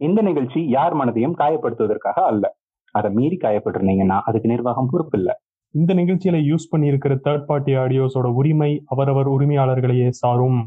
இந்த நிகழ்ச்சி யார் மனதையும் காயப்படுத்துவதற்காக அல்ல. அதை மீறி காயப்பட்டிருந்தீங்கன்னா அதுக்கு நிர்வாகம் பொறுப்பு இல்ல இந்த நிகழ்ச்சியில யூஸ் பண்ணியிருக்கிற தேர்ட் பார்ட்டி ஆடியோஸோட உரிமை அவரவர் உரிமையாளர்களையே சாரும்.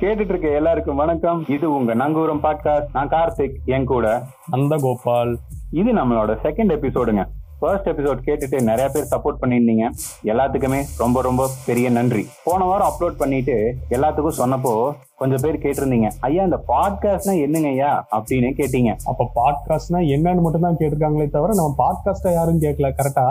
கேட்டுட்டு இருக்க எல்லாருக்கும் வணக்கம். இது உங்க நங்கூரம் பாட்காஸ்ட் நான் கார்த்திக் என் கூட. அந்த கோபால் இது நம்மளோட செகண்ட் எபிசோடுங்க ஃபர்ஸ்ட் எபிசோட் கேட்டுட்டு நிறைய பேர் சப்போர்ட் பண்ணியிருந்தீங்க. எல்லாத்துக்குமே ரொம்ப ரொம்ப பெரிய நன்றி. போன வாரம் அப்லோட் பண்ணிட்டு எல்லாத்துக்கும் சொன்னப்போ கொஞ்சம் பேர் கேட்டிருந்தீங்க. ஐயா இந்த பாட்காஸ்ட்னா என்னங்க ஐயா? அப்படின்னு கேட்டீங்க. அப்ப பாட்காஸ்ட்னா என்னன்னு மட்டும் தான் கேட்டிருக்காங்களே தவிர நம்ம பாட்காஸ்டா யாரும் கேட்கல கரெக்டா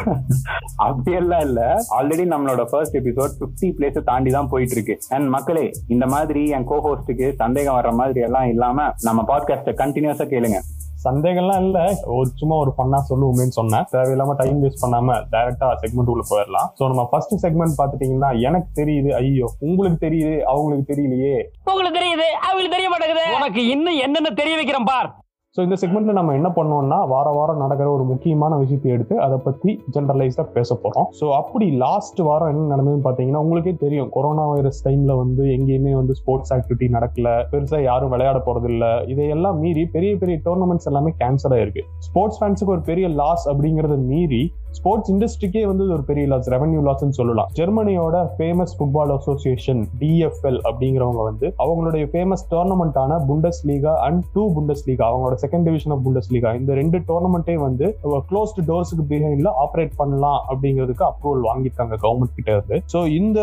அப்படியெல்லாம் இல்ல. ஆல்ரெடி நம்மளோட ஃபர்ஸ்ட் எபிசோட் பிப்டி பிளேஸ் தாண்டி தான் போயிட்டு இருக்கு அண்ட் மக்களே இந்த மாதிரி என் கோ ஹோஸ்டுக்கு சந்தேகம் வர்ற மாதிரி எல்லாம் இல்லாம நம்ம பாட்காஸ்ட கண்டினியூஸா கேளுங்க. சந்தேகம்லாம் இல்ல. ஒரு சும்மா ஒரு பண்ணா சொல்லுவோமேன்னு சொன்னேன். தேவையில்லாம டைம் வேஸ்ட் பண்ணாம டைரக்டா செக்மெண்ட் உள்ள போயிடலாம் சோ நம்ம ஃபர்ஸ்ட் செக்மெண்ட் பாத்துட்டீங்கன்னா எனக்கு தெரியுது ஐயோ உங்களுக்கு தெரியுது அவங்களுக்கு தெரியலையே. உங்களுக்கு தெரியுது அவங்களுக்கு தெரிய மாட்டேங்குது. உனக்கு இன்னும் என்னென்ன தெரிய வைக்கிறேன் பார். ஸோ இந்த செக்மெண்ட்ல நம்ம என்ன பண்ணோம்னா வார வாரம் நடக்கிற ஒரு முக்கியமான விஷயத்தை எடுத்து அதை பத்தி ஜென்ரலைஸ்டா பேச போறோம். ஸோ அப்படி லாஸ்ட் வாரம் என்ன நடந்ததுன்னு பாத்தீங்கன்னா உங்களுக்கே தெரியும். கொரோனா வைரஸ் டைம்ல வந்து எங்கேயுமே வந்து ஸ்போர்ட்ஸ் ஆக்டிவிட்டி நடக்கல. பெருசா யாரும் விளையாட போறது இல்ல இதையெல்லாம் மீறி பெரிய பெரிய டோர்னமெண்ட்ஸ் எல்லாமே கேன்சல் ஆயிருக்கு. ஸ்போர்ட்ஸ் ஃபேன்ஸுக்கு ஒரு பெரிய லாஸ் அப்படிங்கறத மீறி ஸ்போர்ட்ஸ் இண்டஸ்ட்ரிக்கே வந்து ஒரு பெரிய லாஸ் ரெவன்யூ லாஸ்ன்னு சொல்லலாம். ஜெர்மனியோட ஃபேமஸ் ஃபுட்பால் அசோசியேஷன் டிஎஃப்எல் அப்படிங்கிறவங்க வந்து அவங்களுடைய ஃபேமஸ் டோர்னமெண்ட்டான Bundesliga and two Bundesliga அவங்களோட second division of Bundesliga இந்த ரெண்டு டோர்னமெண்ட்டே வந்து க்ளோஸ்டு டோர்ஸுக்கு பிஹைண்ட்ல ஆப்ரேட் பண்ணலாம் அப்படிங்கிறதுக்கு அப்ரூவல் வாங்கியிருக்காங்க கவர்மெண்ட் கிட்ட இருந்து. ஸோ இந்த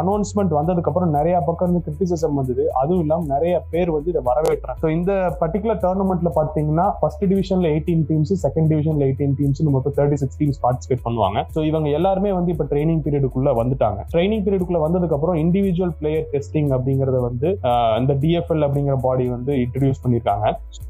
அனௌன்ஸ்மெண்ட் வந்ததுக்கு அப்புறம் நிறைய பக்கம் இருந்து கிரிட்டிசிசம் வந்தது. அதுவும் இல்லாமல் நிறைய பேர் வந்து இதை வரவேற்றாங்க. ஸோ இந்த பர்டிகுலர் டோர்னமெண்ட்ல பார்த்தீங்கன்னா ஃபர்ஸ்ட் டிவிஷன்ல எயிட்டீன் டீம்ஸ் செகண்ட் டிவிஷன்ல எயிட்டீன் டீம்ஸ் மொத்தம் தேர்ட்டி சிக்ஸ் டீம்ஸ் பார்ட்டிசிபேட் பண்ணுவாங்க. ஸோ இவங்க எல்லாருமே வந்து இப்போ ட்ரைனிங் பீரியடுக்குள்ள வந்துட்டாங்க. ட்ரைனிங் பீரியடுக்குள்ள வந்ததுக்கு அப்புறம் இண்டிவிஜுவல் பிளேயர் டெஸ்டிங் அப்படிங்கறத வந்து இந்த டிஎஃப்எல் அப்படிங்கிற பாடி வந்து இன்ட்ரடியூஸ் பண்ணிருக்காங்க.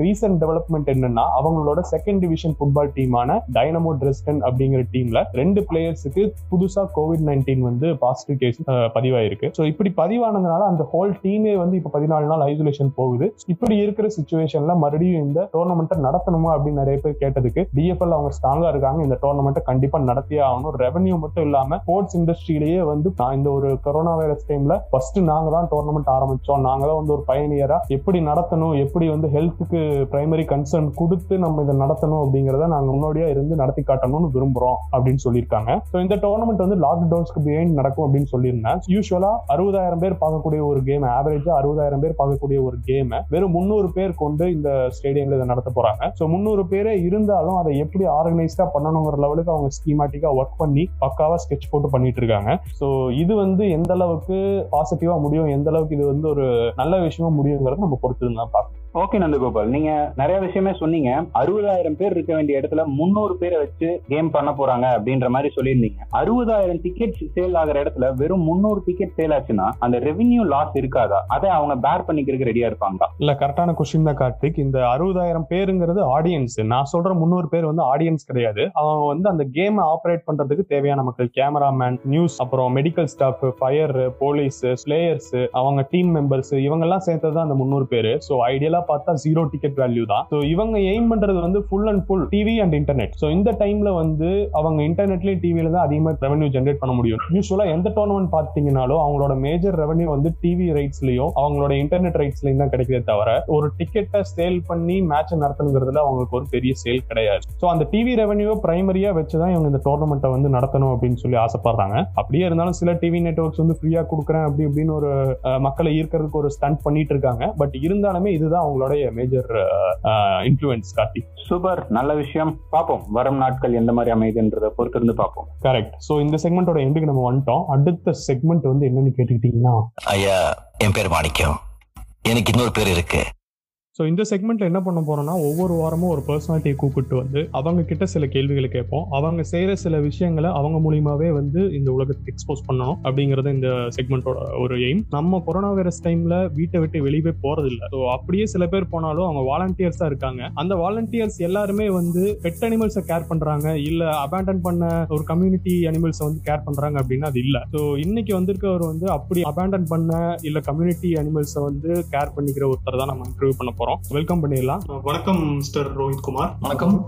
ரீசெண்ட் டெவலப்மெண்ட் என்னன்னா அவங்களோட செகண்ட் டிவிஷன் ஃபுட்பால் டீமான டைனமோ டிரெஸ்டன் அப்படிங்கிற டீம்ல ரெண்டு பிளேயர்ஸுக்கு புதுசா கோவிட் நைன்டீன் வந்து பாசிட்டிவ் கேஸ் பதிவாயிருக்கு. ஸோ இப்படி பதிவானதுனால அந்த ஹோல் டீமே வந்து இப்போ பதினாலு நாள் ஐசோலேஷன் போகுது. இப்படி இருக்கிற சுச்சுவேஷன்ல மறுபடியும் இந்த டோர்னமெண்ட்டை நடத்தணுமா அப்படின்னு நிறைய பேர் கேட்டதுக்கு டிஎஃப்எல் அவங்க ஸ்ட்ராங்கா இருக்காங்க. இந்த டோர்னமெண்ட்டை கண்டிப்பா நடத்தியே ஆகணும். ரெவன்யூ மட்டும் இல்லாம ஸ்போர்ட்ஸ் இண்டஸ்ட்ரியிலேயே வந்து நான் இந்த ஒரு கொரோனா வைரஸ் டைம்ல ஃபர்ஸ்ட் நாங்க தான் டோர்னமெண்ட் ஆரம்பிச்சோம். நாங்க தான் வந்து ஒரு பயணியரா எப்படி நடத்தணும் எப்படி வந்து ஹெல்த்துக்கு பிரைமரி கன்சர்ன் கொடுத்து நம்ம இதை நடத்தணும் அப்படிங்கறத நாங்க முன்னோடியா இருந்து நடத்தி காட்டணும்னு விரும்புறோம் அப்படின்னு சொல்லியிருக்காங்க. ஸோ இந்த டோர்னமெண்ட் வந்து லாக்டவுன்ஸ்க்கு பிஹைண்ட் நடக்கும் அப்படின்னு சொல்லியிருந்தேன். யூஸ்வலா அறுபதாயிரம் பேர் பார்க்கக்கூடிய ஒரு கேம் ஆவரேஜா அறுபதாயிரம் பேர் பார்க்கக்கூடிய ஒரு கேம் வெறும் முந்நூறு பேர் கொண்டு இந்த ஸ்டேடியம்ல இதை நடத்த போறாங்க. ஸோ முந்நூறு பேரே இருந்தாலும் அதை எப்படி ஆர்கனைஸ்டா பண்ணணுங்கிற லெவலுக்கு அவங்க ஸ்கீமேட்டிக்காக ஒர்க் பண்ணி பக்காவாக ஸ்கெட்ச் போட்டு பண்ணிட்டு இருக்காங்க. ஸோ இது வந்து எந்த அளவுக்கு பாசிட்டிவாக முடியும் எந்த அளவுக்கு இது வந்து ஒரு நல்ல விஷயமா முடியுங்கிறத நம்ம பொறுத்து தான் பார்க்கணும். ஓகே நந்தகோபால் நீங்க நிறைய விஷயமே சொன்னீங்க. அறுபதாயிரம் பேர் இருக்க வேண்டிய இடத்துல முந்நூறு பேரை வச்சு கேம் பண்ண போறாங்க அப்படின்ற மாதிரி சொல்லியிருந்தீங்க. அறுபதாயிரம் டிக்கெட் சேல் ஆகிற இடத்துல வெறும் முந்நூறு டிக்கெட் சேல் ஆச்சுன்னா அந்த ரெவென்யூ லாஸ் இருக்காதா? அதை அவங்க பேர் பண்ணிக்கிறதுக்கு ரெடியா இருப்பாங்களா? இல்ல கரெக்டான கொஸ்டின் தான் கார்த்திக். இந்த அறுபதாயிரம் பேருங்கிறது ஆடியன்ஸ் நான் சொல்ற முந்நூறு பேர் வந்து ஆடியன்ஸ் கிடையாது. அவங்க வந்து அந்த கேம் ஆப்ரேட் பண்றதுக்கு தேவையான மக்கள் கேமராமேன் நியூஸ் அப்புறம் medical staff fire police slayers அவங்க டீம் மெம்பர்ஸ் இவங்க எல்லாம் சேர்த்தது தான் அந்த முந்நூறு பேர். ஸோ ஐடியலா பார்த்தா ஜீரோ டிக்கெட் வேல்யூ தான். ஸோ இவங்க எய்ம் பண்றது வந்து full and full TV and internet so இந்த டைம்ல வந்து அவங்க இன்டர்நெட்லயும் டிவியில தான் அதிகமாக ரெவன்யூ ஜென்ரேட் பண்ண முடியும். யூஸ்வலா எந்த டோர்னமெண்ட் பார்த்தீங்கனாலும் அவங்களோட மேஜர் ரெவன்யூ வந்து டிவி ரைட்ஸ்லயும் அவங்களோட இன்டர்நெட் ரைட்ஸ்லயும் தான் கிடைக்கிறதே தவிர ஒரு டிக்கெட்டை சேல் பண்ணி மேட்ச் நடத்தணுங்கிறதுல அவங்களுக்கு ஒரு பெரிய சேல் கிடையாது. ஸோ அந்த டிவி ரெவன்யூ பிரைமரியா வச்சுதான் இவங்க இந்த டோர்னமெண்ட்டை வந்து நடத்தணும் அப்படின்னு சொல்லி ஆசைப்படுறாங்க. அப்படியே இருந்தாலும் சில டிவி நெட்ஒர்க்ஸ் வந்து ஃப்ரீயா கொடுக்குறேன் அப்படி இப்படின்னு ஒரு மக்களை ஈர்க்கிறதுக்கு ஒரு ஸ்டண்ட் பண்ணிட்டு இருக்காங்க. பட் இருந்தாலுமே இதுதான் அவங்களுடைய மேஜர் இன்ஃபுளுன்ஸ் கார்த்தி சூப்பர் நல்ல விஷயம். பார்ப்போம். வரும் நாட்கள் எந்த மாதிரி அமைதுன்றத பொறுத்து இருந்து பார்ப்போம். கரெக்ட் ஸோ இந்த செக்மெண்டோட எண்டுக்கு நம்ம வந்துட்டோம். அடுத்த செக்மெண்ட் வந்து என்னன்னு கேட்டுக்கிட்டீங்கன்னா ஐயா என் பேர் மாணிக்கம். எனக்கு இன்னொரு பேர் இருக்கு. ஸோ இந்த செக்மெண்ட்ல என்ன பண்ண போறோம்னா ஒவ்வொரு வாரமும் ஒரு பர்சனாலிட்டியை கூப்பிட்டு வந்து அவங்க கிட்ட சில கேள்விகளை கேட்போம். அவங்க செய்யற சில விஷயங்களை அவங்க மூலியமாவே வந்து இந்த உலகத்துக்கு எக்ஸ்போஸ் பண்ணணும் அப்படிங்கறது இந்த செக்மெண்டோட ஒரு எய்ம் நம்ம கொரோனா வைரஸ் டைம்ல வீட்டை விட்டு வெளியே போறது இல்லை ஸோ அப்படியே சில பேர் போனாலும் அவங்க வாலண்டியர்ஸா இருக்காங்க. அந்த வாலண்டியர்ஸ் எல்லாருமே வந்து பெட் அனிமல்ஸை கேர் பண்றாங்க. இல்ல அபேண்டன் பண்ண ஒரு கம்யூனிட்டி அனிமல்ஸை வந்து கேர் பண்றாங்க அப்படின்னா அது இல்ல. ஸோ இன்னைக்கு வந்திருக்கவர் வந்து அப்படி அபேண்டன் பண்ண இல்ல கம்யூனிட்டி அனிமல்ஸை வந்து கேர் பண்ணிக்கிற ஒருத்தர் தான் நம்ம இன்டர்வியூ பண்ண போறோம். வெல்கம் பண்ணிடலாம். வணக்கம் மிஸ்டர் ரோஹித் குமார். வணக்கம்.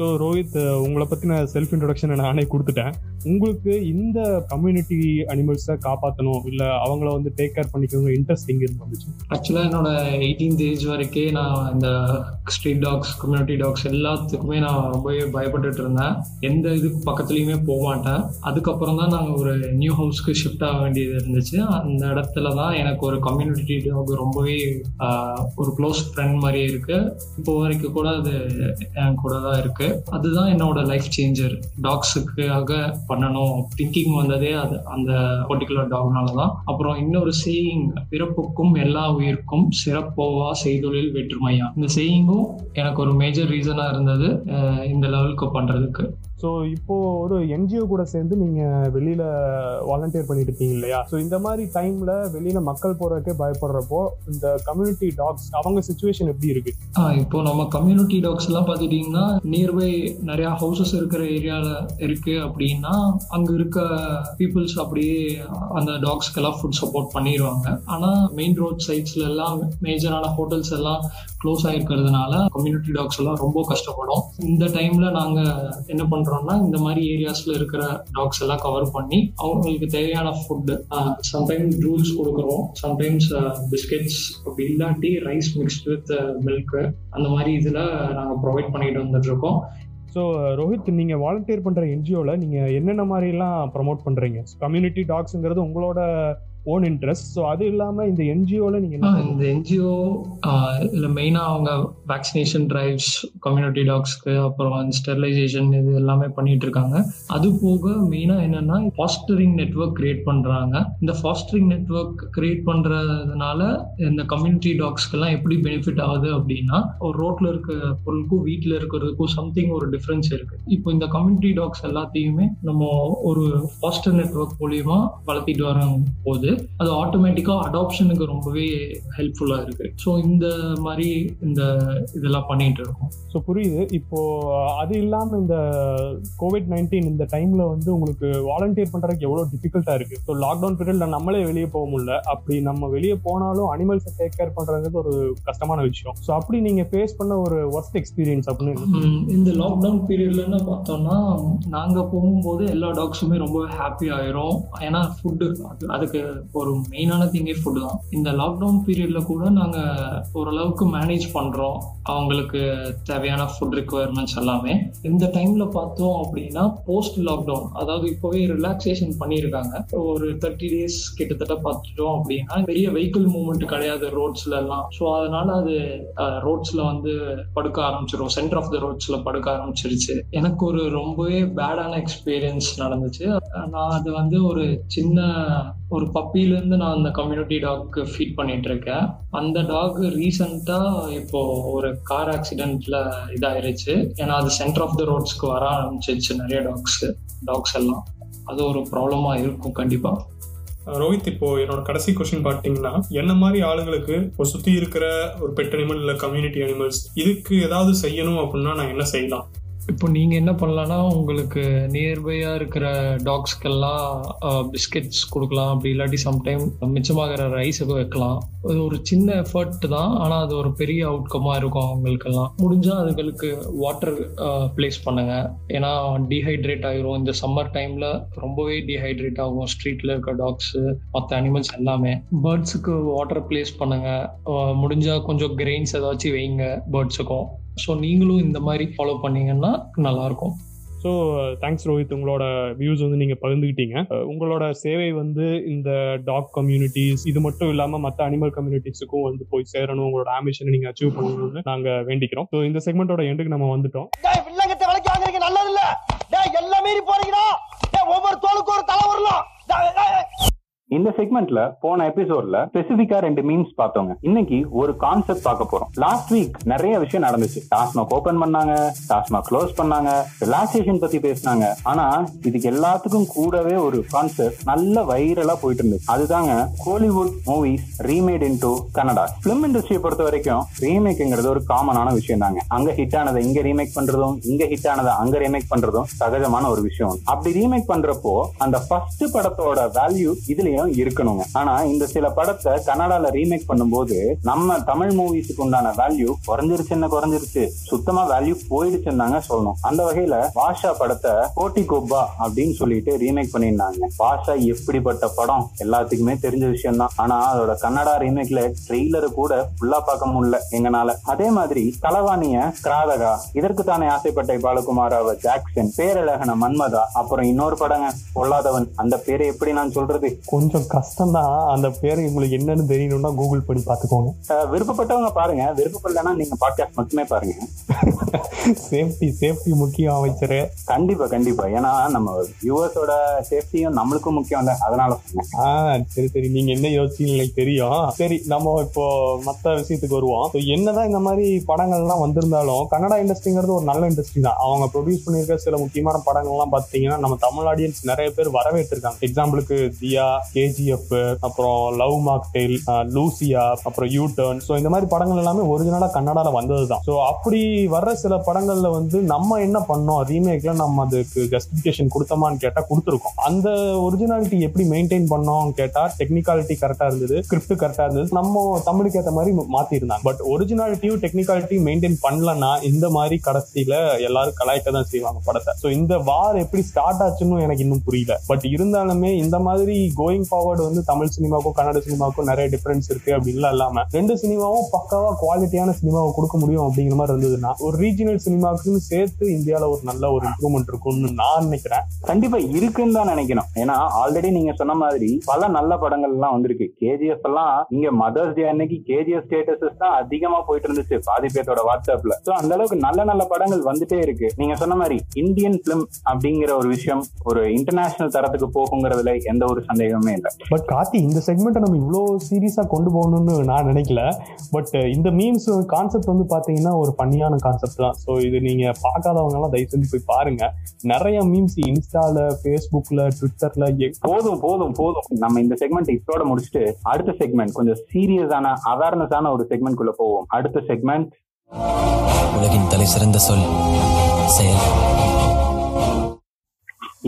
ஸோ ரோஹித் uh, உங்களை பற்றின செல்ஃப் இன்ட்ரொடக்ஷனை நானே கொடுத்துட்டேன். உங்களுக்கு இந்த கம்யூனிட்டி அனிமல்ஸை காப்பாற்றணும் இல்லை அவங்கள வந்து டேக் கேர் பண்ணிக்கணும் இன்ட்ரெஸ்ட் எங்கே இருந்து வந்துச்சு? ஆக்சுவலாக என்னோட எயிட்டீன்த் ஏஜ் வரைக்கே நான் இந்த ஸ்ட்ரீட் டாக்ஸ் கம்யூனிட்டி டாக்ஸ் எல்லாத்துக்குமே நான் ரொம்பவே பயப்பட்டுட்டு இருந்தேன். எந்த இதுக்கு பக்கத்துலையுமே போக மாட்டேன். அதுக்கப்புறம் தான் நாங்கள் ஒரு நியூ ஹவுஸ்க்கு ஷிஃப்ட் ஆக வேண்டியது இருந்துச்சு. அந்த இடத்துல தான் எனக்கு ஒரு கம்யூனிட்டி டாக் ரொம்பவே ஒரு க்ளோஸ் ஃப்ரெண்ட் மாதிரியே இருக்குது இப்போ வரைக்கும் கூட அது என் கூட தான் இருக்குது அதுதான் என்னோட லைஃப் சேஞ்சர் டாக்ஸுக்காக பண்ணணும். திங்கிங் வந்ததே அது அந்த பர்டிகுலர் டாக்னால தான் அப்புறம் இன்னொரு சேயிங் பிறப்புக்கும் எல்லா உயிருக்கும் சிறப்போவா செய்தொழில் வெற்றுமையா. இந்த சேயிங்கும் எனக்கு ஒரு மேஜர் ரீசனா இருந்தது இந்த லெவலுக்கு பண்றதுக்கு. ஸோ இப்போ ஒரு என்ஜிஓ கூட சேர்ந்து நீங்க வெளியில வாலண்டியர் பண்ணிட்டு இருக்கீங்க இல்லையா? ஸோ இந்த மாதிரி டைம்ல வெளியில மக்கள் போறதுக்கே பயப்படுறப்போ இந்த கம்யூனிட்டி டாக்ஸ் அவங்க சுச்சுவேஷன் எப்படி இருக்கு? இப்போ நம்ம கம்யூனிட்டி டாக்ஸ் எல்லாம் பார்த்துட்டீங்கன்னா நியர்பை நிறைய ஹவுசஸ் இருக்கிற ஏரியால இருக்கு அப்படின்னா அங்க இருக்க பீப்புள்ஸ் அப்படியே அந்த டாக்ஸ்க்கு எல்லாம் ஃபுட் சப்போர்ட் பண்ணிடுவாங்க. ஆனா மெயின் ரோட் சைட்ஸ்ல எல்லாம் மேஜரான ஹோட்டல்ஸ் எல்லாம் க்ளோஸ் ஆயிருக்கிறதுனால கம்யூனிட்டி டாக்ஸ் எல்லாம் ரொம்ப கஷ்டப்படும். இந்த டைம்ல நாங்க என்ன பண்றோம்னா இந்த மாதிரி ஏரியாஸ்ல இருக்கிற டாக்ஸ் எல்லாம் கவர் பண்ணி அவங்களுக்கு தேவையான ஃபுட்டு சம்டைம்ஸ் ரூல்ஸ் கொடுக்குறோம். சம்டைம்ஸ் பிஸ்கெட்ஸ் அப்படி இல்லாட்டி ரைஸ் மிக்ஸ்ட் வித் மில்க் அந்த மாதிரி இதுல நாங்க ப்ரொவைட் பண்ணிட்டு வந்துட்டு இருக்கோம் ஸோ ரோஹித் நீங்க வாலண்டியர் பண்ற என்ஜிஓல நீங்க என்னென்ன மாதிரி எல்லாம் ப்ரமோட் பண்றீங்க? கம்யூனிட்டி டாக்ஸ்ங்கிறது உங்களோட ஓன் இன்ட்ரெஸ்ட் ஸோ அது இல்லாம இந்த என்ஜிஓல நீங்க இந்த என்ஜிஓ இல்ல மெயினா அவங்க வேக்சினேஷன் டிரைவ்ஸ் கம்யூனிட்டி டாக்ஸ்க்கு அப்புறம் ஸ்டெரிலைசேஷன் இது எல்லாமே பண்ணிட்டு இருக்காங்க. அது போக மெயினா என்னன்னா ஃபாஸ்டரிங் நெட்வொர்க் கிரியேட் பண்றாங்க. இந்த ஃபாஸ்டரிங் நெட்வொர்க் கிரியேட் பண்றதுனால இந்த கம்யூனிட்டி டாக்ஸ்க்கு எல்லாம் எப்படி பெனிஃபிட் ஆகுது அப்படின்னா ஒரு ரோட்ல இருக்க பொருளுக்கும் வீட்ல இருக்கிறதுக்கும் சம்திங் ஒரு டிஃபரன்ஸ் இருக்கு. இப்போ இந்த கம்யூனிட்டி டாக்ஸ் எல்லாத்தையுமே நம்ம ஒரு ஃபாஸ்டர் நெட்வொர்க் மூலியமா வளர்த்திட்டு வரும் போது அது ஆட்டோமேட்டிக்கா அடாப்ஷனுக்கு ரொம்பவே ஹெல்ப்ஃபுல்லா இருக்கு. ஸோ இந்த மாதிரி இந்த இதெல்லாம் பண்ணிட்டு இருக்கோம். ஸோ புரியுது. இப்போ அது இல்லாம இந்த கோவிட் நைன்டீன் இந்த டைம்ல வந்து உங்களுக்கு வாலண்டியர் பண்றதுக்கு எவ்வளவு டிஃபிகல்ட்டா இருக்கு? ஸோ லாக்டவுன் பீரியட்ல நம்மளே வெளியே போக முடியல. அப்படி நம்ம வெளியே போனாலும் அனிமல்ஸை டேக் கேர் பண்றது ஒரு கஷ்டமான விஷயம். ஸோ அப்படி நீங்க ஃபேஸ் பண்ண ஒரு ஒர்ஸ்ட் எக்ஸ்பீரியன்ஸ் அப்படின்னு இந்த லாக்டவுன் பீரியட்லன்னு பார்த்தோம்னா நாங்க போகும்போது எல்லா டாக்ஸுமே ரொம்ப ஹாப்பி ஆயிரும். ஏன்னா ஃபுட்டு அதுக்கு ஒரு மெயினான திங்கே ஃபுட்டு தான் இந்த லாக்டவுன் பீரியட்ல கூட நாங்கள் ஓரளவுக்கு மேனேஜ் பண்ணுறோம் அவங்களுக்கு தேவையான ஃபுட் ரிக்குவயர்மெண்ட்ஸ் எல்லாமே. இந்த டைம்ல பார்த்தோம் அப்படின்னா போஸ்ட் லாக்டவுன் அதாவது இப்போவே ரிலாக்ஸேஷன் பண்ணியிருக்காங்க ஒரு தேர்ட்டி டேஸ் கிட்டத்தட்ட பார்த்துட்டோம் அப்படின்னா பெரிய வெஹிக்கிள் மூவ்மெண்ட் கிடையாது ரோட்ஸ்ல எல்லாம். ஸோ அதனால அது ரோட்ஸ்ல வந்து படுக்க ஆரம்பிச்சிடும் சென்டர் ஆஃப் த ரோட்ஸ்ல படுக்க ஆரம்பிச்சிருச்சு. எனக்கு ஒரு ரொம்பவே பேடான எக்ஸ்பீரியன்ஸ் நடந்துச்சு. நான் அது வந்து ஒரு சின்ன ஒரு பப்பிலேருந்து நான் அந்த கம்யூனிட்டி டாக்கு ஃபீட் பண்ணிட்டு இருக்கேன் அந்த டாக் ரீசண்டாக இப்போ ஒரு கார் ஆக்சிடென்ட்ல இதாயிருச்சு. ஏன்னா அது சென்டர் ஆஃப் த ரோட்ஸ்க்கு வர ஆரம்பிச்சிச்சு நிறைய டாக்ஸ் டாக்ஸ் எல்லாம். அது ஒரு ப்ராப்ளமா இருக்கும் கண்டிப்பா. ரோஹித் இப்போ என்னோட கடைசி கொஸ்டின் பார்த்தீங்கன்னா என்ன மாதிரி ஆளுங்களுக்கு இப்போ சுத்தி இருக்கிற ஒரு பெட் அனிமல் இல்ல கம்யூனிட்டி அனிமல்ஸ் இதுக்கு ஏதாவது செய்யணும் அப்படின்னா நான் என்ன செய்யலாம்? இப்போ நீங்கள் என்ன பண்ணலான்னா உங்களுக்கு நியர்பையாக இருக்கிற டாக்ஸ்க்கெல்லாம் பிஸ்கெட்ஸ் கொடுக்கலாம். அப்படி இல்லாட்டி சம்டைம் மிச்சமாகிற ரைஸுக்கு வைக்கலாம். அது ஒரு சின்ன எஃபர்ட் தான். ஆனால் அது ஒரு பெரிய அவுட்கமாக இருக்கும் அவங்களுக்கெல்லாம். முடிஞ்சால் அதுகளுக்கு வாட்டர் பிளேஸ் பண்ணுங்க. ஏன்னா டீஹைட்ரேட் ஆகிரும் இந்த சம்மர் டைமில் ரொம்பவே டீஹைட்ரேட் ஆகும். ஸ்ட்ரீட்டில் இருக்க டாக்ஸு மற்ற அனிமல்ஸ் எல்லாமே. பேர்ட்ஸுக்கு வாட்டர் பிளேஸ் பண்ணுங்க. முடிஞ்சால் கொஞ்சம் கிரெயின்ஸ் ஏதாச்சும் வைங்க பேர்ட்ஸுக்கும் ஸோ நீங்களும் இந்த மாதிரி ஃபாலோ பண்ணீங்கன்னா நல்லா இருக்கும் ஸோ தேங்க்ஸ் ரோஹித் உங்களோட வியூஸ் வந்து நீங்க பகிர்ந்துக்கிட்டீங்க உங்களோட சேவை வந்து இந்த டாக் கம்யூனிட்டிஸ் இது மட்டும் இல்லாம மற்ற அனிமல் கம்யூனிட்டிஸுக்கும் வந்து போய் சேரணும். உங்களோட ஆம்பிஷனை நீங்க அச்சீவ் பண்ணணும்னு நாங்க வேண்டிக்கிறோம். ஸோ இந்த செக்மெண்டோட எண்டுக்கு நம்ம வந்துட்டோம். டேய் வில்லங்கத்தை விலைக்கு வாங்குறீங்க நல்லது இல்ல டேய் எல்லாம் டேய் ஒவ்வொரு தோளுக்கும் ஒரு தலை வரலாம். இந்த செக்மெண்ட்ல போன எபிசோட்ல ஸ்பெசிபிக்கா ரெண்டு மீம்ஸ் பார்த்தோங்க. இன்னைக்கு ஒரு கான்செப்ட் பார்க்க போறோம். லாஸ்ட் வீக் நிறைய விஷயம் நடந்துச்சு. டாஸ்மாக் ஓபன் பண்ணாங்க டாஸ்மாக் க்ளோஸ் பண்ணாங்க ரிலாக்ஸேஷன் பத்தி பேசினாங்க. ஆனா இதுக்கு எல்லாத்துக்கும் கூடவே ஒரு கான்செப்ட் நல்ல வைரலா போயிட்டு இருந்துச்சு. அதுதாங்க Kollywood movies remade into Kannada film இண்டஸ்ட்ரியை பொறுத்த வரைக்கும் ரீமேக்ங்கிறது ஒரு காமனான விஷயம் தாங்க அங்க ஹிட் ஆனதை இங்க ரீமேக் பண்றதும் இங்க ஹிட் ஆனதை அங்க ரீமேக் பண்றதும் சகஜமான ஒரு விஷயம். அப்படி ரீமேக் பண்றப்போ அந்த ஃபர்ஸ்ட் படத்தோட வேல்யூ இதுல படங்கள்லயும் இருக்கணுங்க. ஆனா இந்த சில படத்தை கன்னடால ரீமேக் பண்ணும்போது நம்ம தமிழ் மூவிஸுக்கு உண்டான வேல்யூ குறைஞ்சிருச்சுன்னு குறைஞ்சிருச்சு. சுத்தமா வேல்யூ போயிடுச்சுன்னு தாங்க சொல்லணும். அந்த வகையில பாஷா படத்தை கோட்டி கோப்பா அப்படின்னு சொல்லிட்டு ரீமேக் பண்ணியிருந்தாங்க. பாஷா எப்படிப்பட்ட படம்? எல்லாத்துக்குமே தெரிஞ்ச விஷயம் தான் ஆனா அதோட கன்னடா ரீமேக்ல ட்ரெய்லரை கூட ஃபுல்லா பார்க்க முடியல எங்கனால. அதே மாதிரி கலவாணிய கிராதகா இதற்கு தானே ஆசைப்பட்ட பாலகுமார் ஜாக்சன் பேரழகன மன்மதா அப்புறம் இன்னொரு படங்க பொல்லாதவன் அந்த பேரை எப்படி நான் சொல்றது? கொஞ்சம் கஷ்டம் தான் அந்த பேரை உங்களுக்கு என்னன்னு தெரியணும்னா கூகுள் பண்ணி பார்த்துக்கோங்க. விருப்பப்பட்டவங்க பாருங்க. விருப்பப்படலைன்னா நீங்க பாட்காஸ்ட் மட்டுமே பாருங்க. சேஃப்டி சேஃப்டி முக்கியம் அமைச்சரு. கண்டிப்பா கண்டிப்பா. ஏன்னா நம்ம வியூவர்ஸோட சேஃப்டியும் நம்மளுக்கும் முக்கியம் இல்ல. அதனால சொன்னேன் சரி சரி. நீங்க என்ன யோசிச்சீங்க எனக்கு தெரியும். சரி நம்ம இப்போ மத்த விஷயத்துக்கு வருவோம். என்னதான் இந்த மாதிரி படங்கள்லாம் வந்திருந்தாலும் கன்னடா இண்டஸ்ட்ரிங்கிறது ஒரு நல்ல இண்டஸ்ட்ரி தான். அவங்க ப்ரொடியூஸ் பண்ணியிருக்க சில முக்கியமான படங்கள்லாம் பாத்தீங்கன்னா நம்ம தமிழ் ஆடியன்ஸ் நிறைய பேர் வரவேற்றிருக்காங்க. எக்ஸாம்பிளுக்கு தியா கேஜிஎஃப் அப்புறம் லவ் மாக்டெயில் லூசியா அப்புறம் யூ டர்ன் ஸோ இந்த மாதிரி படங்கள் எல்லாமே ஒரிஜினலாக கன்னடால வந்தது தான் ஸோ அப்படி வர்ற சில படங்கள்ல வந்து நம்ம என்ன பண்ணோம்? ரீமேக்ல நம்ம அதுக்கு ஜஸ்டிஃபிகேஷன் கொடுத்தோமான்னு கேட்டால் கொடுத்துருக்கோம். அந்த ஒரிஜினாலிட்டி எப்படி மெயின்டைன் பண்ணோம்னு கேட்டால் டெக்னிக்காலிட்டி கரெக்டாக இருந்தது ஸ்கிரிப்ட் கரெக்டாக இருந்தது. நம்ம தமிழுக்கு ஏற்ற மாதிரி மாற்றிருந்தாங்க பட் ஒரிஜினாலிட்டியும் டெக்னிக்காலிட்டியும் மெயின்டைன் பண்ணலன்னா இந்த மாதிரி கடைசியில் எல்லாரும் கலாய்க்க தான் செய்வாங்க படத்தை. ஸோ இந்த வார் எப்படி ஸ்டார்ட் ஆச்சுன்னு எனக்கு இன்னும் புரியல. பட் இருந்தாலுமே இந்த மாதிரி கோயிங் ஃபார்வர்டு வந்து தமிழ் சினிமாவுக்கும் கன்னட சினிமாவுக்கும் நிறைய டிஃபரன்ஸ் இருக்கு அப்படின்லாம் இல்லாம ரெண்டு சினிமாவும் பக்காவா குவாலிட்டியான சினிமாவை கொடுக்க முடியும் அப்படிங்கிற மாதிரி இருந்ததுன்னா ஒரு ரீஜினல் சினிமாவுக்குன்னு சேர்த்து இந்தியால ஒரு நல்ல ஒரு இம்ப்ரூவ்மெண்ட் இருக்கும்னு நான் நினைக்கிறேன். கண்டிப்பா இருக்குன்னு தான் நினைக்கணும். ஏன்னா ஆல்ரெடி நீங்க சொன்ன மாதிரி பல நல்ல படங்கள் எல்லாம் வந்திருக்கு கேஜிஎஃப் எல்லாம் இங்க மதர்ஸ் டே அன்னைக்கு கேஜிஎஃப் ஸ்டேட்டஸஸ் தான் அதிகமா போயிட்டு இருந்துச்சு பாதி பேர்த்தோட வாட்ஸ்அப்ல சோ அந்த அளவுக்கு நல்ல நல்ல படங்கள் வந்துட்டே இருக்கு. நீங்க சொன்ன மாதிரி இந்தியன் பிலிம் அப்படிங்கிற ஒரு விஷயம் ஒரு இன்டர்நேஷனல் தரத்துக்கு போகுங்கிறதுல எந்த ஒரு சந்தேகமே இல்லை பட் கார்த்தி இந்த செக்மெண்ட்டை நம்ம இவ்வளோ சீரியஸா கொண்டு போகணும்னு நான் நினைக்கல. பட் இந்த மீம்ஸ் கான்செப்ட் வந்து பாத்தீங்கன்னா ஒரு பண்ணியான கான்செப்ட் தான். ஸோ இது நீங்க பார்க்காதவங்க எல்லாம் தயவு செஞ்சு போய் பாருங்க. நிறைய மீம்ஸ் இன்ஸ்டால ஃபேஸ்புக்கில் ட்விட்டர்ல போதும் போதும் போதும். நம்ம இந்த செக்மெண்ட் இதோட முடிச்சுட்டு அடுத்த செக்மெண்ட் கொஞ்சம் சீரியஸான அவேர்னஸான ஒரு செக்மெண்ட் குள்ள போவோம். அடுத்த செக்மெண்ட் உலகின் தலை சிறந்த சொல் செயல்.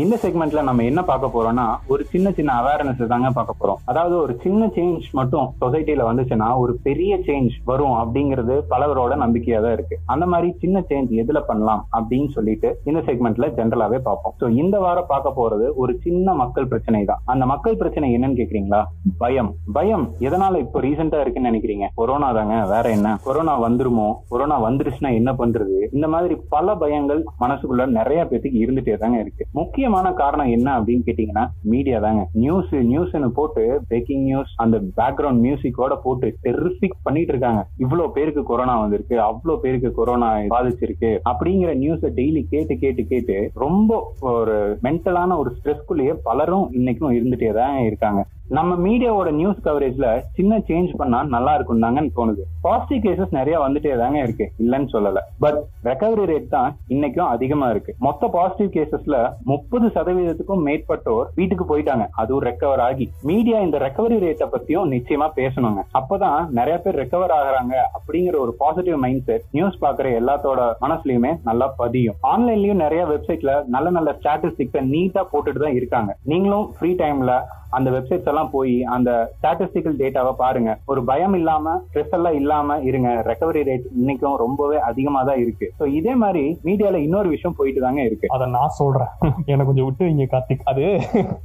இந்த செக்மெண்ட்ல நம்ம என்ன பார்க்க போறோம்னா ஒரு சின்ன சின்ன அவேர்னஸ் தாங்க பார்க்க போறோம். அதாவது ஒரு சின்ன சேஞ்ச் மட்டும் சொசைட்டில வந்துச்சுன்னா ஒரு பெரிய சேஞ்ச் வரும் அப்படிங்கிறது பலவரோட நம்பிக்கையா தான் இருக்கு. அந்த மாதிரி சின்ன சேஞ்ச் எதுல பண்ணலாம் அப்படின்னு சொல்லிட்டு இந்த செக்மெண்ட்ல ஜென்ரலாவே பார்ப்போம். ஸோ இந்த வாரம் பார்க்க போறது ஒரு சின்ன மக்கள் பிரச்சனை தான். அந்த மக்கள் பிரச்சனை என்னன்னு கேக்குறீங்களா? பயம். பயம் எதனால இப்போ ரீசெண்டா இருக்குன்னு நினைக்கிறீங்க? கொரோனா தாங்க வேற என்ன? கொரோனா வந்துருமோ? கொரோனா வந்துருச்சுன்னா என்ன பண்றது? இந்த மாதிரி பல பயங்கள் மனசுக்குள்ள நிறைய பேத்துக்கு இருந்துட்டே தாங்க இருக்கு. முக்கியமான காரணம் என்ன அப்படின்னு கேட்டீங்கன்னா மீடியா தாங்க. நியூஸ் நியூஸ்னு போட்டு பிரேக்கிங் நியூஸ் அந்த பேக்ரவுண்ட் மியூசிக்கோட போட்டு டெரிஃபிக் பண்ணிட்டு இருக்காங்க. இவ்வளவு பேருக்கு கொரோனா வந்திருக்கு அவ்வளவு பேருக்கு கொரோனா பாதிச்சிருக்கு அப்படிங்கிற நியூஸை டெய்லி கேட்டு கேட்டு கேட்டு ரொம்ப ஒரு மென்டலான ஒரு ஸ்ட்ரெஸ்க்குள்ளேயே பலரும் இன்னைக்கும் இருந்துட்டே தான் இருக்காங்க. நம்ம மீடியாவோட நியூஸ் கவரேஜ்ல சின்ன சேஞ்ச் பண்ணா நல்லா இருக்கும் தாங்கன்னு தோணுது. பாசிட்டிவ் கேசஸ் நிறைய வந்துட்டே தாங்க இருக்கு. இல்லைன்னு சொல்லல. பட் ரெக்கவரி ரேட் தான் இன்னைக்கும் அதிகமா இருக்கு. மொத்த பாசிட்டிவ் கேசஸ்ல முப்பது முப்பது சதவீதத்துக்கும் மேற்பட்டோர் வீட்டுக்கு போயிட்டாங்க. அதுவும் ரெக்கவர் ஆகி. மீடியா இந்த ரெக்கவரி ரேட்டை பத்தியும் நிச்சயமா பேசணுங்க. அப்பதான் நிறைய பேர் ரெக்கவர் ஆகுறாங்க அப்படிங்கிற ஒரு பாசிட்டிவ் மைண்ட் செட் நியூஸ் பாக்குற எல்லாத்தோட மனசுலயுமே நல்லா பதியும். ஆன்லைன்லயும் நிறைய வெப்சைட்ல நல்ல நல்ல ஸ்டாட்டிஸ்டிக்ஸை நீட்டா போட்டுட்டு தான் இருக்காங்க. நீங்களும் ஃப்ரீ டைம்ல அந்த வெப்சைட்ஸ் எல்லாம் போய் அந்த ஸ்டாட்டிஸ்டிக்கல் டேட்டாவை பாருங்க. ஒரு பயம் இல்லாம ஸ்ட்ரெஸ் எல்லாம் இல்லாம இருங்க. ரெக்கவரி ரேட் இன்னைக்கும் ரொம்பவே அதிகமா தான் இருக்கு. ஸோ இதே மாதிரி மீடியால இன்னொரு விஷயம் போயிட்டு தாங்க இருக்கு. அதை நான் சொல்றேன். எனக்கு கொஞ்சம் விட்டு வைங்க கார்த்திக். அது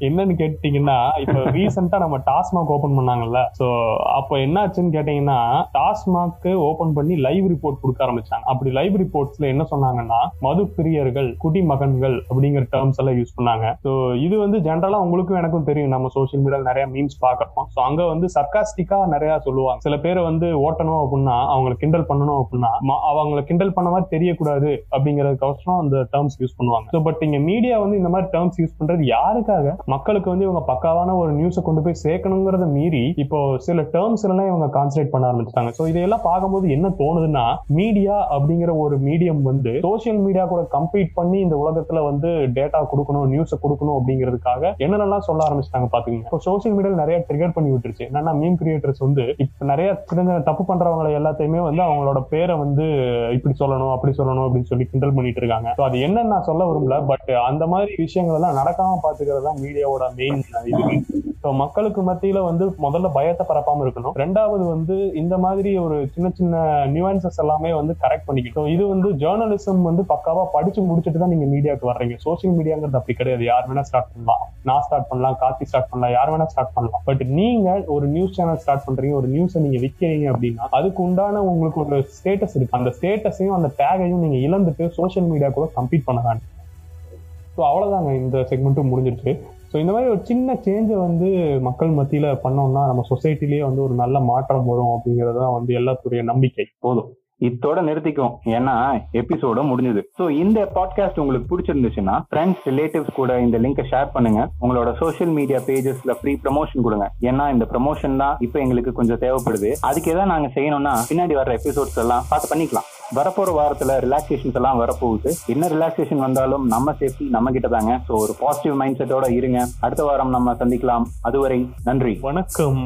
என்னன்னு கேட்டீங்கன்னா இப்ப ரீசெண்டா நம்ம டாஸ்மாக் ஓபன் பண்ணாங்கல்ல. சோ அப்ப என்னாச்சுன்னு கேட்டீங்கன்னா டாஸ்மாக் ஓபன் பண்ணி லைவ் ரிப்போர்ட் கொடுக்க ஆரம்பிச்சாங்க. அப்படி லைவ் ரிப்போர்ட்ஸ்ல என்ன சொன்னாங்கன்னா மது பிரியர்கள் குடிமகன்கள் அப்படிங்கிற டேர்ம்ஸ் எல்லாம் யூஸ் பண்ணாங்க. ஸோ இது வந்து ஜென்ரலா உங்களுக்கும் எனக்கும் தெரியும். நம்ம சோஷியல் மீடியாவில் நிறைய மீம்ஸ் பாக்குறோம் சோ அங்க வந்து சர்க்காஸ்டிக்கா நிறைய சொல்லுவாங்க. சில பேர் வந்து ஓட்டணும் அப்படின்னா அவங்களை கிண்டல் பண்ணணும் அப்படின்னா ம- அவங்கள கிண்டல் பண்ண மாதிரி தெரியக்கூடாது அப்படிங்கறதுக்கோசரம் அந்த டேர்ம்ஸ் யூஸ் பண்ணுவாங்க. ஸோ பட் இங்க மீடியா வந்து இந்த மாதிரி டேர்ம்ஸ் யூஸ் பண்றது யாருக்காக? மக்களுக்கு வந்து இவங்க பக்காவான ஒரு நியூஸை கொண்டு போய் சேர்க்கணுங்கிறத மீறி இப்போ சில டேர்ம்ஸ் எல்லாம் இவங்க கான்சன்ட்ரேட் பண்ண ஆரம்பிச்சிட்டாங்க. ஸோ இதையெல்லாம் பார்க்கும்போது என்ன தோணுதுன்னா மீடியா அப்படிங்கிற ஒரு மீடியம் வந்து சோஷியல் மீடியா கூட கம்பீட் பண்ணி இந்த உலகத்துல வந்து டேட்டா கொடுக்கணும் நியூஸை கொடுக்கணும் அப்படிங்கிறதுக்காக என்னென்னலாம் சொல்ல ஆரம்பிச்சிட்டாங்க பார்த்து பாத்துக்கீங்க இப்போ சோசியல் மீடியா நிறைய ட்ரிகர் பண்ணி விட்டுருச்சு. என்னன்னா மீம் கிரியேட்டர்ஸ் வந்து இப்ப நிறைய சின்ன தப்பு பண்றவங்களை எல்லாத்தையுமே வந்து அவங்களோட பேரை வந்து இப்படி சொல்லணும் அப்படி சொல்லணும் அப்படின்னு சொல்லி கிண்டல் பண்ணிட்டு இருக்காங்க. ஸோ அது என்னன்னு நான் சொல்ல விரும்பல. பட் அந்த மாதிரி விஷயங்கள் எல்லாம் நடக்காம பாத்துக்கிறது தான் மீடியாவோட மெயின் இது. ஸோ மக்களுக்கு மத்தியில வந்து முதல்ல பயத்தை பரப்பாம இருக்கணும். ரெண்டாவது வந்து இந்த மாதிரி ஒரு சின்ன சின்ன நியூவன்சஸ் எல்லாமே வந்து கரெக்ட் பண்ணிக்கணும். இது வந்து ஜேர்னலிசம் வந்து பக்காவா படிச்சு முடிச்சுட்டு தான் நீங்க மீடியாவுக்கு வர்றீங்க. சோசியல் மீடியாங்கிறது அப்படி கிடையாது. யார் வேணா ஸ்டார்ட் பண்ணலாம். நான் ஸ்டார்ட் பண்ணலாம். காத்தி ஸ்டார்ட் பண்ணலாம் யார் வேணா ஸ்டார்ட் பண்ணலாம். பட் நீங்க ஒரு நியூஸ் சேனல் ஸ்டார்ட் பண்றீங்க ஒரு நியூஸை நீங்க விற்கிறீங்க அப்படின்னா அதுக்கு உண்டான உங்களுக்கு ஒரு ஸ்டேட்டஸ் இருக்கு. அந்த ஸ்டேட்டஸையும் அந்த டேகையும் நீங்க இழந்துட்டு சோஷியல் மீடியா கூட கம்ப்ளீட் பண்ண வேண்டாம் ஸோ அவ்வளோதாங்க இந்த செக்மெண்ட்டும் முடிஞ்சிருச்சு. ஸோ இந்த மாதிரி ஒரு சின்ன சேஞ்சை வந்து மக்கள் மத்தியில பண்ணோம்னா நம்ம சொசைட்டிலேயே வந்து ஒரு நல்ல மாற்றம் வரும் அப்படிங்கிறது தான் வந்து எல்லாத்துடைய நம்பிக்கை. போதும். இத்தோட நிறுத்திக்கும் ஏன்னா எபிசோட முடிஞ்சது. சோ இந்த பாட்காஸ்ட் உங்களுக்கு பிடிச்சிருந்துச்சுன்னா ஃப்ரெண்ட்ஸ் ரிலேட்டிவ்ஸ் கூட இந்த லிங்கை ஷேர் பண்ணுங்க. உங்களோட சோஷியல் மீடியா பேஜஸ்ல ஃப்ரீ ப்ரமோஷன் கொடுங்க. ஏன்னா இந்த ப்ரமோஷன் தான் இப்போ எங்களுக்கு கொஞ்சம் தேவைப்படுது. அதுக்கு எதாவது நாங்க செய்யணும்னா பின்னாடி வர எபிசோட்ஸ் எல்லாம் பார்த்து பண்ணிக்கலாம். வரப்போற வாரத்துல ரிலாக்ஸேஷன்ஸ் எல்லாம் வரப்போகுது. என்ன ரிலாக்ஸேஷன் வந்தாலும் நம்ம சேஃப்டி நம்ம கிட்ட தாங்க. ஸோ ஒரு பாசிட்டிவ் மைண்ட் செட்டோட இருங்க. அடுத்த வாரம் நம்ம சந்திக்கலாம். அதுவரை நன்றி. வணக்கம்.